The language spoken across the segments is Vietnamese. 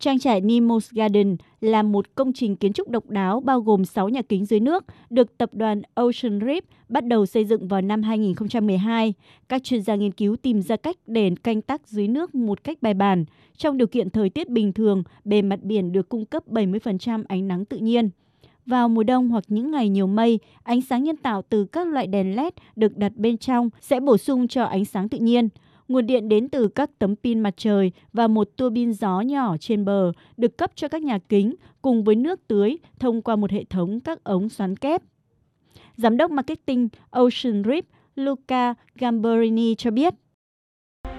Trang trại Nemo's Garden là một công trình kiến trúc độc đáo bao gồm 6 nhà kính dưới nước, được tập đoàn Ocean Reef bắt đầu xây dựng vào năm 2012. Các chuyên gia nghiên cứu tìm ra cách để canh tác dưới nước một cách bài bản. Trong điều kiện thời tiết bình thường, bề mặt biển được cung cấp 70% ánh nắng tự nhiên. Vào mùa đông hoặc những ngày nhiều mây, ánh sáng nhân tạo từ các loại đèn LED được đặt bên trong sẽ bổ sung cho ánh sáng tự nhiên. Nguồn điện đến từ các tấm pin mặt trời và một tua bin gió nhỏ trên bờ được cấp cho các nhà kính cùng với nước tưới thông qua một hệ thống các ống xoắn kép. Giám đốc marketing Ocean Reef Luca Gamberini cho biết.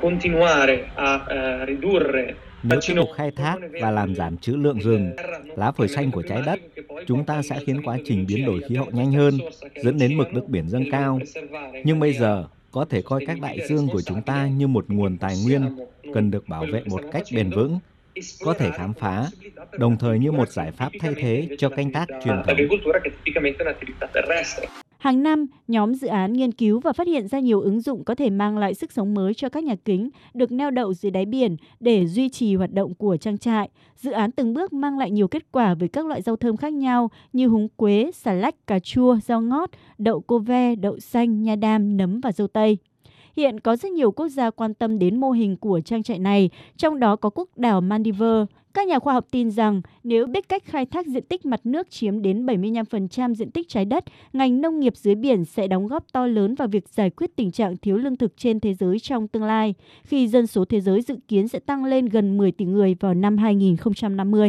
Continuare a ridurre nếu tiếp tục khai thác và làm giảm trữ lượng rừng, lá phổi xanh của trái đất, chúng ta sẽ khiến quá trình biến đổi khí hậu nhanh hơn, dẫn đến mực nước biển dâng cao. Nhưng bây giờ, có thể coi các đại dương của chúng ta như một nguồn tài nguyên cần được bảo vệ một cách bền vững, có thể khám phá, đồng thời như một giải pháp thay thế cho canh tác truyền thống. Hàng năm, nhóm dự án nghiên cứu và phát hiện ra nhiều ứng dụng có thể mang lại sức sống mới cho các nhà kính được neo đậu dưới đáy biển để duy trì hoạt động của trang trại. Dự án từng bước mang lại nhiều kết quả với các loại rau thơm khác nhau như húng quế, xà lách, cà chua, rau ngót, đậu cô ve, đậu xanh, nha đam, nấm và dâu tây. Hiện có rất nhiều quốc gia quan tâm đến mô hình của trang trại này, trong đó có quốc đảo Maldives. Các nhà khoa học tin rằng nếu biết cách khai thác diện tích mặt nước chiếm đến 75% diện tích trái đất, ngành nông nghiệp dưới biển sẽ đóng góp to lớn vào việc giải quyết tình trạng thiếu lương thực trên thế giới trong tương lai, khi dân số thế giới dự kiến sẽ tăng lên gần 10 tỷ người vào năm 2050.